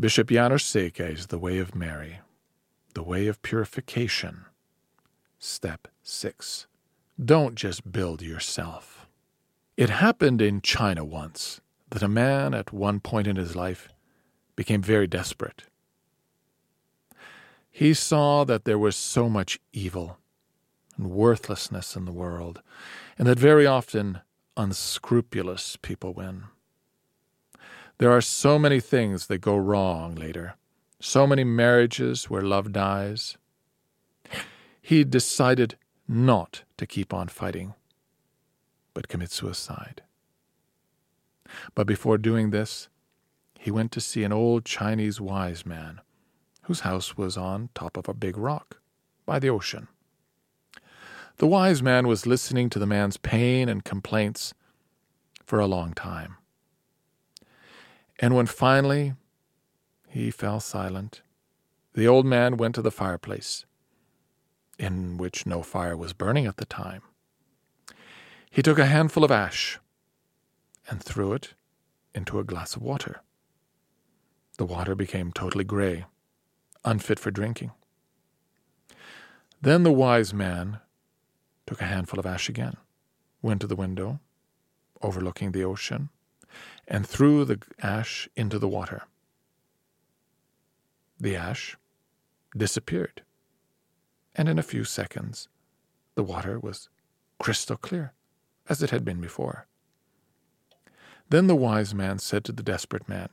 Bishop János Székely's The Way of Mary, The Way of Purification. Step 6. Don't just build yourself. It happened in China once that a man at one point in his life became very desperate. He saw that there was so much evil and worthlessness in the world, and that very often unscrupulous people win. There are so many things that go wrong later, so many marriages where love dies. He decided not to keep on fighting, but commit suicide. But before doing this, he went to see an old Chinese wise man whose house was on top of a big rock by the ocean. The wise man was listening to the man's pain and complaints for a long time. And when finally he fell silent, the old man went to the fireplace, in which no fire was burning at the time. He took a handful of ash and threw it into a glass of water. The water became totally gray, unfit for drinking. Then the wise man took a handful of ash again, went to the window overlooking the ocean, and threw the ash into the water. The ash disappeared, and in a few seconds the water was crystal clear, as it had been before. Then the wise man said to the desperate man,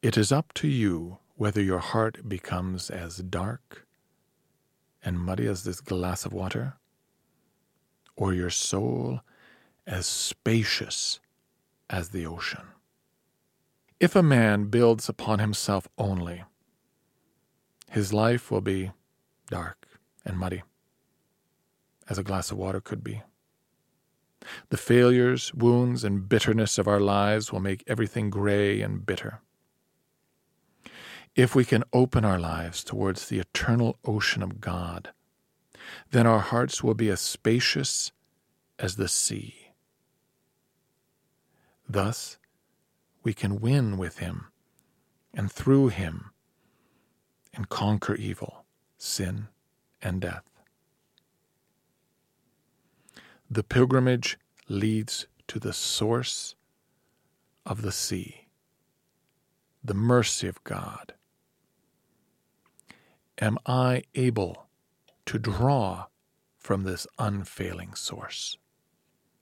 It is up to you whether your heart becomes as dark and muddy as this glass of water, or your soul as spacious as the ocean. If a man builds upon himself only, his life will be dark and muddy, as a glass of water could be. The failures, wounds, and bitterness of our lives will make everything gray and bitter. If we can open our lives towards the eternal ocean of God, then our hearts will be as spacious as the sea. Thus, we can win with him and through him and conquer evil, sin, and death. The pilgrimage leads to the source of the sea, the mercy of God. Am I able to draw from this unfailing source?